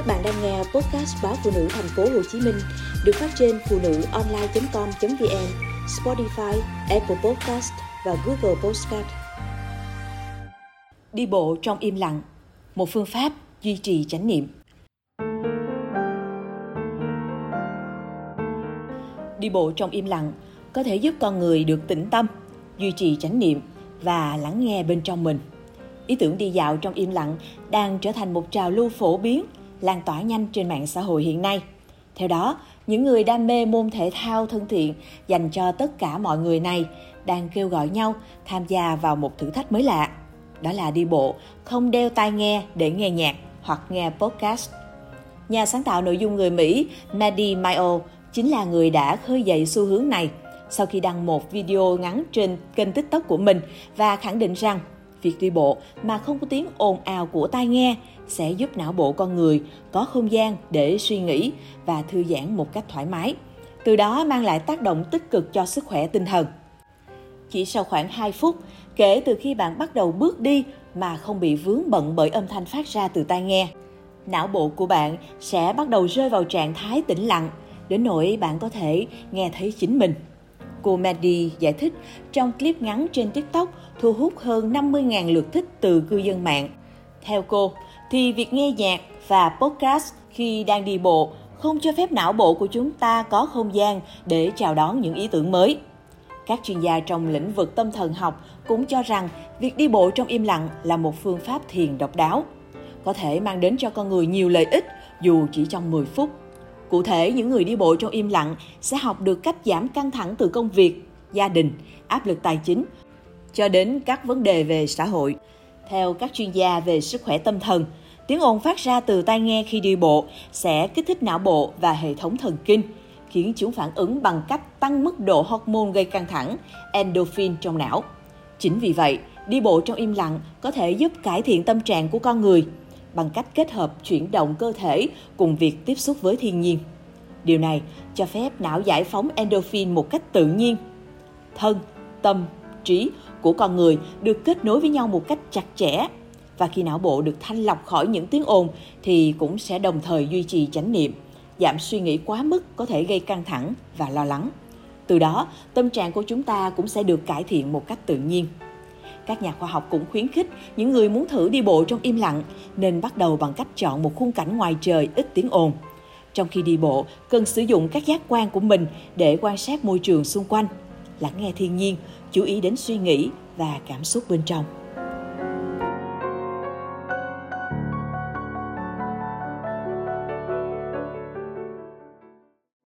Các bạn đang nghe podcast báo phụ nữ thành phố Hồ Chí Minh được phát trên phụ nữ online.com.vn, Spotify, Apple Podcast và Google Podcast. Đi bộ trong im lặng, một phương pháp duy trì chánh niệm. Đi bộ trong im lặng có thể giúp con người được tĩnh tâm, duy trì chánh niệm và lắng nghe bên trong mình. Ý tưởng đi dạo trong im lặng đang trở thành một trào lưu phổ biến, lan tỏa nhanh trên mạng xã hội hiện nay. Theo đó, những người đam mê môn thể thao thân thiện dành cho tất cả mọi người này đang kêu gọi nhau tham gia vào một thử thách mới lạ. Đó là đi bộ, không đeo tai nghe để nghe nhạc hoặc nghe podcast. Nhà sáng tạo nội dung người Mỹ Maddie Mayo chính là người đã khơi dậy xu hướng này sau khi đăng một video ngắn trên kênh TikTok của mình và khẳng định rằng việc đi bộ mà không có tiếng ồn ào của tai nghe sẽ giúp não bộ con người có không gian để suy nghĩ và thư giãn một cách thoải mái, từ đó mang lại tác động tích cực cho sức khỏe tinh thần. Chỉ sau khoảng 2 phút, kể từ khi bạn bắt đầu bước đi mà không bị vướng bận bởi âm thanh phát ra từ tai nghe, não bộ của bạn sẽ bắt đầu rơi vào trạng thái tĩnh lặng, đến nỗi bạn có thể nghe thấy chính mình. Cô Maddie giải thích trong clip ngắn trên TikTok thu hút hơn 50.000 lượt thích từ cư dân mạng. Theo cô, thì việc nghe nhạc và podcast khi đang đi bộ không cho phép não bộ của chúng ta có không gian để chào đón những ý tưởng mới. Các chuyên gia trong lĩnh vực tâm thần học cũng cho rằng việc đi bộ trong im lặng là một phương pháp thiền độc đáo, có thể mang đến cho con người nhiều lợi ích dù chỉ trong 10 phút. Cụ thể, những người đi bộ trong im lặng sẽ học được cách giảm căng thẳng từ công việc, gia đình, áp lực tài chính, cho đến các vấn đề về xã hội. Theo các chuyên gia về sức khỏe tâm thần, tiếng ồn phát ra từ tai nghe khi đi bộ sẽ kích thích não bộ và hệ thống thần kinh, khiến chúng phản ứng bằng cách tăng mức độ hormone gây căng thẳng, endorphin trong não. Chính vì vậy, đi bộ trong im lặng có thể giúp cải thiện tâm trạng của con người bằng cách kết hợp chuyển động cơ thể cùng việc tiếp xúc với thiên nhiên. Điều này cho phép não giải phóng endorphin một cách tự nhiên. Thân, tâm, trí của con người được kết nối với nhau một cách chặt chẽ và khi não bộ được thanh lọc khỏi những tiếng ồn thì cũng sẽ đồng thời duy trì chánh niệm, giảm suy nghĩ quá mức có thể gây căng thẳng và lo lắng. Từ đó, tâm trạng của chúng ta cũng sẽ được cải thiện một cách tự nhiên. Các nhà khoa học cũng khuyến khích những người muốn thử đi bộ trong im lặng nên bắt đầu bằng cách chọn một khung cảnh ngoài trời ít tiếng ồn. Trong khi đi bộ, cần sử dụng các giác quan của mình để quan sát môi trường xung quanh, lắng nghe thiên nhiên, chú ý đến suy nghĩ và cảm xúc bên trong.